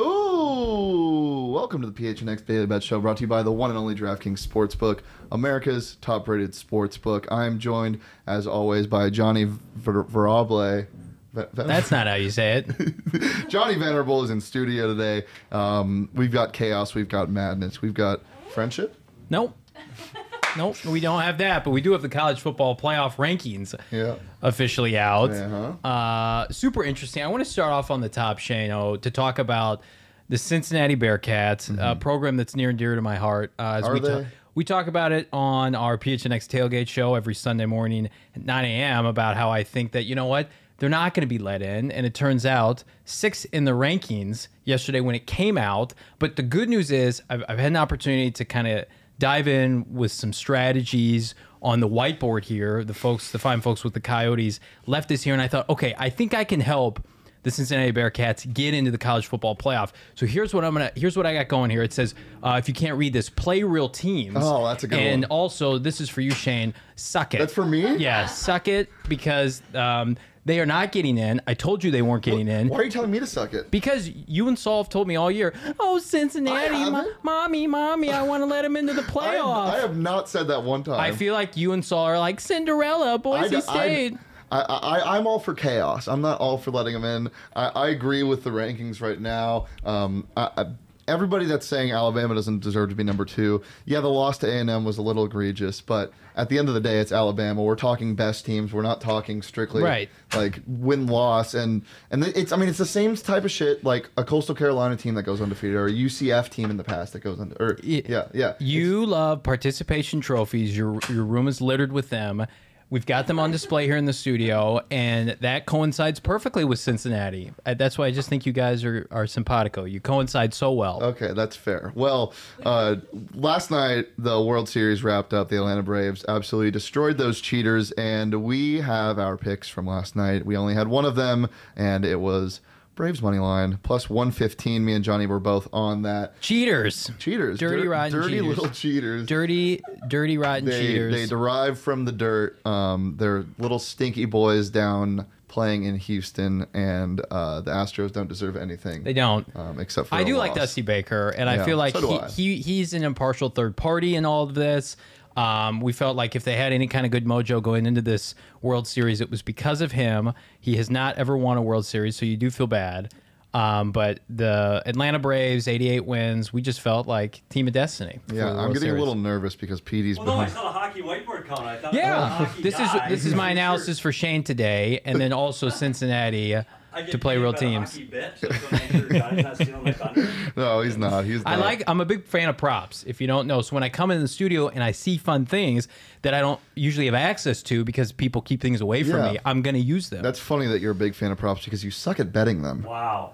Oh, welcome to the PHNX Daily Bet Show, brought to you by the one and only DraftKings Sportsbook, America's top-rated sportsbook. I'm joined, as always, by Johnny Ver- Verable. Ve- Ve- That's not how you say it. Johnny Venerable is in studio today. Um, we've got chaos, we've got madness, we've got friendship. Nope. Nope, we don't have that, but we do have the college football playoff rankings Yeah. officially out. Uh-huh. Uh, super interesting. I want to start off on the top, Shano, to talk about the Cincinnati Bearcats, a program that's near and dear to my heart. Uh, as Mm-hmm. Are we, ta- they? we talk about it on our PHNX tailgate show every Sunday morning at 9 a.m. about how I think that, you know what, they're not going to be let in. And it turns out six in the rankings yesterday when it came out. But the good news is I've, I've had an opportunity to kind of dive in with some strategies on the whiteboard here. The folks, the fine folks with the Coyotes left this here. And I thought, okay, I think I can help the Cincinnati Bearcats get into the college football playoff. So here's what I'm gonna here's what I got going here. It says uh, if you can't read this, play real teams. Oh, that's a good and one. And also this is for you, Shane. Suck it. That's for me? Yeah, suck it because um, they are not getting in. I told you they weren't getting in. Why are you telling me to suck it? Because you and Saul have told me all year, oh Cincinnati, mo- mommy, mommy, I want to let them into the I have, playoff. I have not said that one time. I feel like you and Saul are like Cinderella, Boise I- State. I, I, I'm all for chaos. I'm not all for letting them in. I, I agree with the rankings right now. Um, I, I, everybody that's saying Alabama doesn't deserve to be number two, yeah, the loss to A&M was a little egregious, but at the end of the day, it's Alabama. We're talking best teams. We're not talking strictly Right. like win loss and and it's I mean it's the same type of shit like a Coastal Carolina team that goes undefeated or a UCF team in the past that goes under. Or, yeah, yeah. You love participation trophies. Your your room is littered with them. We've got them on display here in the studio, and that coincides perfectly with Cincinnati. Uh, That's why I just think you guys are, are simpatico. You coincide so well. Okay, that's fair. Well, uh, last night the World Series wrapped up. The Atlanta Braves absolutely destroyed those cheaters, and we have our picks from last night. We only had one of them, and it was Braves money line plus one fifteen. Me and Johnny were both on that. Cheaters. Cheaters, Dirty, dir- rotten dirty cheaters. little cheaters. Dirty, dirty, rotten they, cheaters. they derive from the dirt. Um, they're little stinky boys down playing in Houston, and uh, the Astros don't deserve anything. They don't. um, except for I do like. Dusty Baker, and I feel like so he, he he's an impartial third party in all of this. Um, we felt like if they had any kind of good mojo going into this World Series, it was because of him. He has not ever won a World Series, so you do feel bad. Um, but the Atlanta Braves, 88 wins. We just felt like team of destiny. Yeah, I'm World getting Series. a little nervous because Petey's Well, no, I behind. saw the hockey whiteboard count. I thought it was a Yeah, hockey this is this is my analysis for Shane today, and then also Cincinnati I get to play real teams. hockey so it's gonna make sure Johnny's not stealing my thunder. No, he's not. He's not. I like. I'm a big fan of props. If you don't know, so when I come in the studio and I see fun things that I don't usually have access to because people keep things away from Yeah. me, I'm gonna use them. That's funny that you're a big fan of props because you suck at betting them. Wow.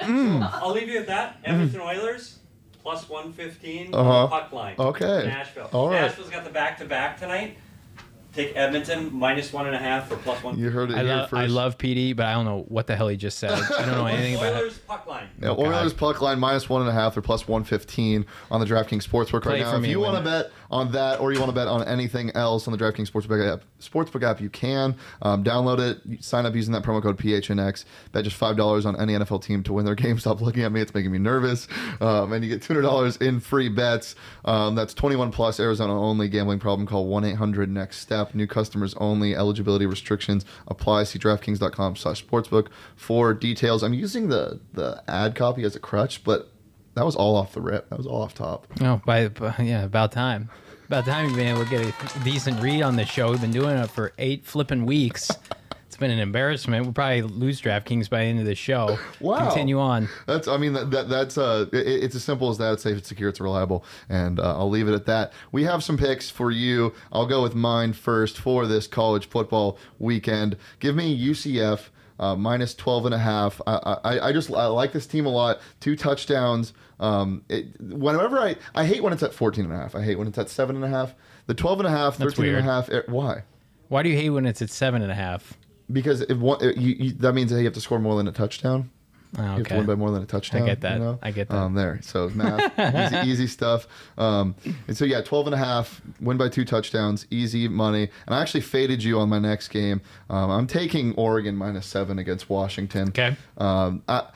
Mm. I'll leave you with that. Edmonton Oilers plus 115 Uh-huh. on the puck line. Okay. Nashville. All right. Nashville's got the back to back tonight. Take Edmonton minus one and a half for plus one. You heard it I, here love. first. I love PD, but I don't know what the hell he just said. I don't know anything about it. Oilers puck line. Yeah, Oh, Oilers puck line minus one and a half or plus one fifteen on the DraftKings Sportsbook Play right now. If me, you want to bet on that or you want to bet on anything else on the DraftKings Sportsbook app, Sportsbook app, you can um, download it. Sign up using that promo code PHNX. Bet just five dollars on any NFL team to win their game. Stop looking at me; it's making me nervous. Um, and you get two hundred dollars in free bets. Um, that's twenty one plus Arizona only. Gambling problem? Call one eight hundred next step. New customers only. Eligibility restrictions apply. See DraftKings.com/sportsbook for details. I'm using the the ad copy as a crutch, but that was all off the rip. That was all off top. Oh, by, by yeah, about time. About time you've been able to get a decent read on this show. We've been doing it for eight flipping weeks. It's been an embarrassment. We'll probably lose DraftKings by the end of the show. Wow. Continue on. That's, I mean, that, that that's uh, it, it's as simple as that. It's safe, it's secure, it's reliable, and uh, I'll leave it at that. We have some picks for you. I'll go with mine first for this college football weekend. Give me UCF. Uh, minus 12 and a half. I, I, I just I like this team a lot. Two touchdowns. Um, it, whenever I, I hate when it's at 14 and a half. I hate when it's at seven and a half. The 12 and a half, That's 13 and a half. it- why? Why do you hate when it's at seven and a half? Because if one, you, you, that means that you have to score more than a touchdown. Oh, You have to okay. win by more than a touchdown. I get that. You know? I get that. Um, there. So math, easy, easy stuff. Um, and so yeah, 12 and a half, win by two touchdowns, easy money. And I actually faded you on my next game. Um, I'm taking Oregon minus seven against Washington. Okay. Um, I,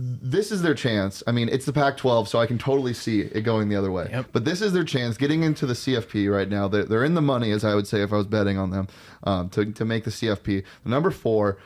this is their chance. I mean, it's the Pac-12, so I can totally see it going the other way. Yep. But this is their chance getting into the CFP right now. They're, they're in the money, as I would say if I was betting on them, um, to, to make the CFP. Number four,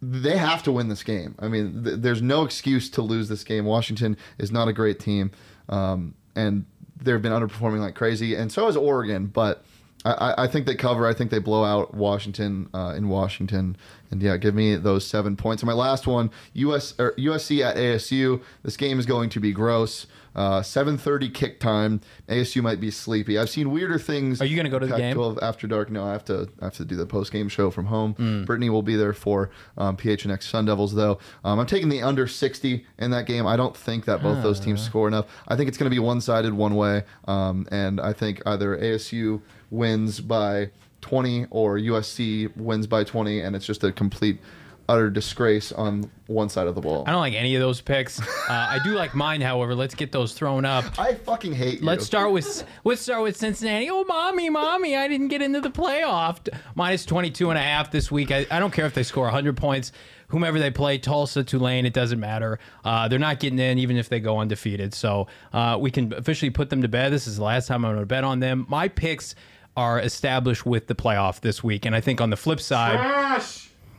they have to win this game. I mean, th- there's no excuse to lose this game. Washington is not a great team, um, and they've been underperforming like crazy, and so is Oregon. But I, I- I think they cover. I think they blow out Washington uh, in Washington, and yeah, give me those seven points. And my last one, US or USC at ASU. This game is going to be gross. Uh, 7:30 kick time. ASU might be sleepy. I've seen weirder things. Are you gonna go to the game? Pac-12 after dark? No, I have to. I have to do the post game show from home. Hmm. Brittany will be there for um, PHNX Sun Devils, though. Um, I'm taking the under 60 in that game. I don't think that both those teams score enough. I think it's going to be one sided, one way, um, and I think either ASU wins by 20 or USC wins by 20, and it's just a complete. Utter disgrace on one side of the ball. I don't like any of those picks. Uh, I do like mine, however. Let's get those thrown up. I fucking hate you. Let's start with let's start with Cincinnati. Oh, mommy, mommy, I didn't get into the playoff. Minus 22 and a half this week. I, I don't care if they score 100 points. Whomever they play, Tulsa, Tulane, it doesn't matter. Uh, they're not getting in even if they go undefeated. So uh, we can officially put them to bed. This is the last time I'm going to bet on them. My picks are established with the playoff this week. And I think on the flip side,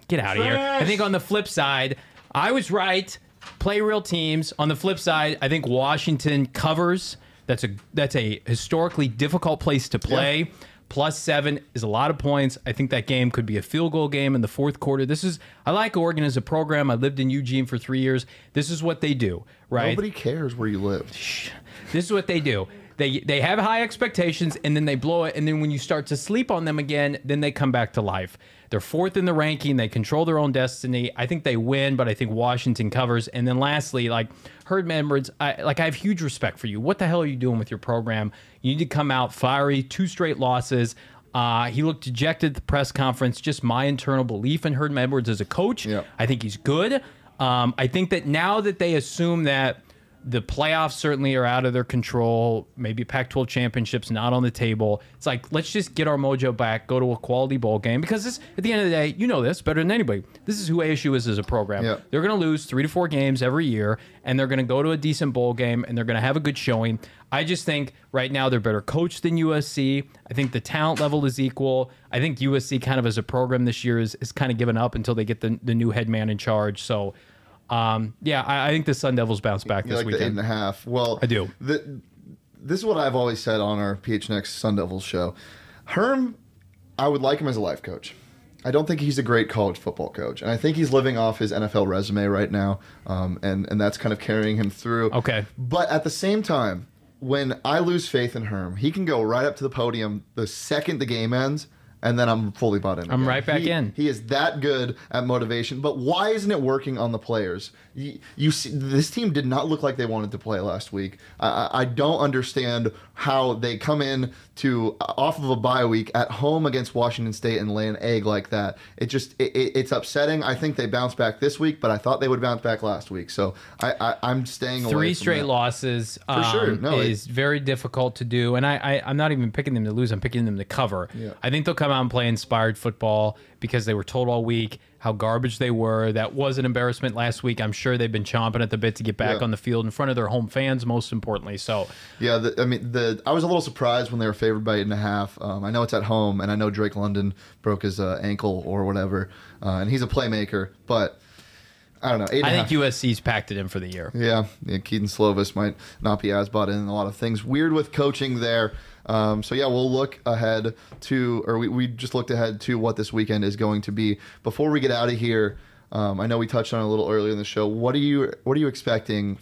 Get out of here. I think on the flip side, I was right. Play real teams. On the flip side, I think Washington covers. That's a that's a historically difficult place to play. Plus seven is a lot of points. I think that game could be a field goal game in the fourth quarter. This is I like Oregon as a program. I lived in Eugene for three years. This is what they do, right? Nobody cares where you live. This is what they do. They they have high expectations and then they blow it and then when you start to sleep on them again, then they come back to life. They're fourth in the ranking. They control their own destiny. I think they win, but I think Washington covers. And then lastly, like Herm Edwards, I like I have huge respect for you. What the hell are you doing with your program? You need to come out fiery, two straight losses. Uh, he looked dejected at the press conference. Just my internal belief in Herm Edwards as a coach. Yeah. I think he's good. Um, I think that now that they assume that the playoffs certainly are out of their control, maybe Pac 12 championships not on the table, it's like, let's just get our mojo back, go to a quality bowl game. Because this, at the end of the day, you know this better than anybody. This is who ASU is as a program. Yeah. They're going to lose three to four games every year, and they're going to go to a decent bowl game, and they're going to have a good showing. I just think right now they're better coached than USC. I think the talent level is equal. I think USC kind of as a program this year is, is kind of given up until they get the, the new head man in charge. So, um, yeah, I, I think the Sun Devils bounce back this like the weekend. and a half. Well, I do. The, this is what I've always said on our PHNX Sun Devils show. Herm, I would like him as a life coach. I don't think he's a great college football coach, and I think he's living off his NFL resume right now, um, and and that's kind of carrying him through. Okay. But at the same time, when I lose faith in Herm, he can go right up to the podium the second the game ends, and then I'm fully bought in. I'm again. right back He- in. He is that good at motivation. But why isn't it working on the players? You, you see, this team did not look like they wanted to play last week. I, I- don't understand how they come in to off of a bye week at home against Washington State and lay an egg like that. It just it, it, it's upsetting. I think they bounced back this week, but I thought they would bounce back last week. So I, I I'm staying away. Three straight that. losses um, sure. No, it- is very difficult to do, and I, I I'm not even picking them to lose. I'm picking them to cover. Yeah. I think they'll come out play inspired football because they were told all week how garbage they were. That was an embarrassment last week. I'm sure they've been chomping at the bit to get back Yeah. on the field in front of their home fans. Most importantly, so Yeah, the, I mean, the I was a little surprised when they were favored by eight and a half. Um, I know it's at home, and I know Drake London broke his uh, ankle or whatever, uh, and he's a playmaker. But I don't know. And think USC's packed it in for the year. yeah, yeah, Kedon Slovis might not be as bought in a lot of things. Weird with coaching there. Um, so yeah, we'll look ahead to, or we, we just looked ahead to what this weekend is going to be. Before we get out of here, um, I know we touched on it a little earlier in the show. What are you What are you expecting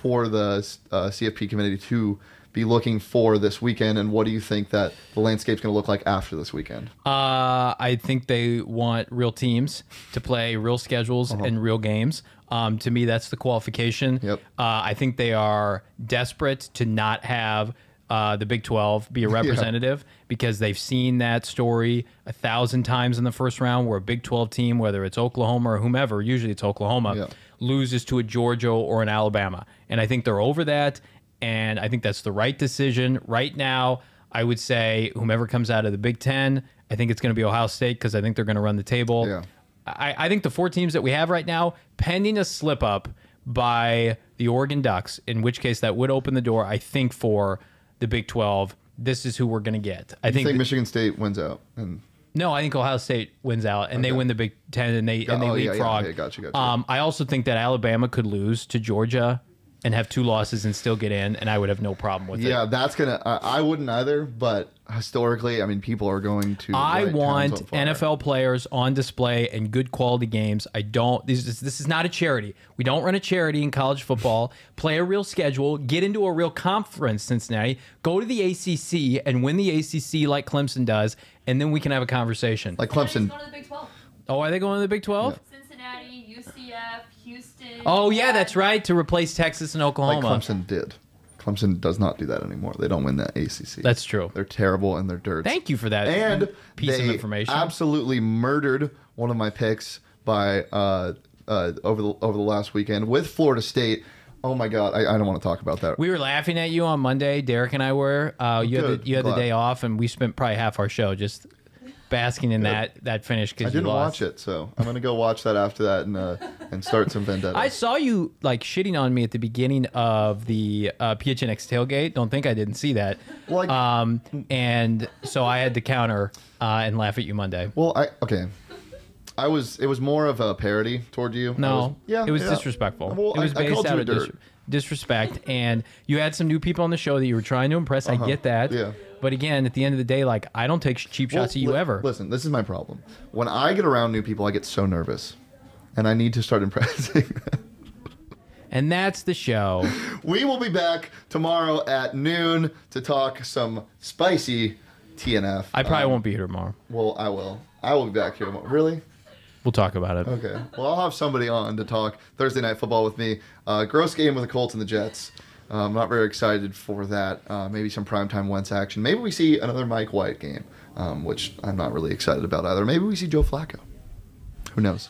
for the uh, CFP committee to be looking for this weekend, and what do you think that the landscape's going to look like after this weekend? Uh, I think they want real teams to play real schedules and real games. Um, to me, that's the qualification. Yep. Uh, I think they are desperate to not have uh, the Big 12 be a representative because they've seen that story a thousand times in the first round where a Big 12 team, whether it's Oklahoma or whomever, usually it's Oklahoma, Yeah. loses to a Georgia or an Alabama. And I think they're over that. And I think that's the right decision. Right now, I would say whomever comes out of the Big Ten, I think it's going to be Ohio State because I think they're going to run the table. Yeah. I, I think the four teams that we have right now, pending a slip up by the Oregon Ducks, in which case that would open the door, I think, for the Big 12. This is who we're going to get. I think, think Michigan State wins out, and no, I think Ohio State wins out and they win the Big Ten and they and they oh, yeah, yeah, leapfrog. yeah, gotcha, gotcha. Um, I also think that Alabama could lose to Georgia and have two losses and still get in, and I would have no problem with it. yeah, that's gonna. I, I wouldn't either, but historically, I mean, people are going to. I light towns want on fire. NFL players on display and good quality games. I don't. This is this is not a charity. We don't run a charity in college football. Play a real schedule. Get into a real conference, Cincinnati. Go to the ACC and win the ACC like Clemson does, and then we can have a conversation. like Clemson. going to the Big 12. oh, are they going to the Big Twelve? Cincinnati, UCF, Houston. Oh yeah, that's right. To replace Texas and Like Oklahoma. Clemson did. Clemson does not do that anymore. They don't win that ACC. That's true. They're terrible and they're dirt. Thank you for that and piece they of information. absolutely murdered one of my picks by uh, uh, over the over the last weekend with Florida State. Oh my God, I, I don't want to talk about that. we were laughing at you on Monday. Derek and I were. Uh, you had the, you had the day off, and we spent probably half our show just basking in that that finish I because you didn't watch it, so I'm gonna go watch that after that and uh, and start some vendetta. I saw you like shitting on me at the beginning of the uh, PHNX tailgate. Don't think I didn't see that. I- um, and so I had to counter uh, and laugh at you Monday. well, I okay. I was. It was more of a parody toward you. No, was- yeah, it was yeah. disrespectful. Well, it was I, I based called out of dis- disrespect, and you had some new people on the show that you were trying to impress. I get that. Uh-huh. yeah. But again, at the end of the day, like I don't take cheap shots at you li- ever. Listen, this is my problem. When I get around new people, I get so nervous, and I need to start impressing. them. And that's the show. we will be back tomorrow at noon to talk some spicy TNF. I probably Um, won't be here tomorrow. Well, I will. I will be back here tomorrow. Really? We'll talk about it. Okay. Well, I'll have somebody on to talk Thursday night football with me. Uh, gross game with the Colts and the Jets. I'm not very excited for that. Uh, maybe some primetime Wentz action. Maybe we see another Mike White game, um, which I'm not really excited about either. Maybe we see Joe Flacco. Who knows?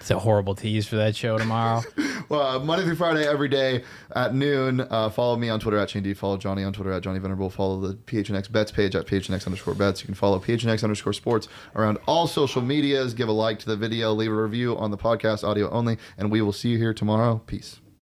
It's a horrible tease for that show tomorrow. Well, uh, Monday through Friday, every day at noon. Uh, follow me on Twitter at Shane D. Follow Johnny on Twitter at Johnny Venerable. Follow the PHNX Bets page at PHNX underscore bets. You can follow PHNX underscore sports around all social medias. Give a like to the video, leave a review on the podcast, audio only, and we will see you here tomorrow. Peace.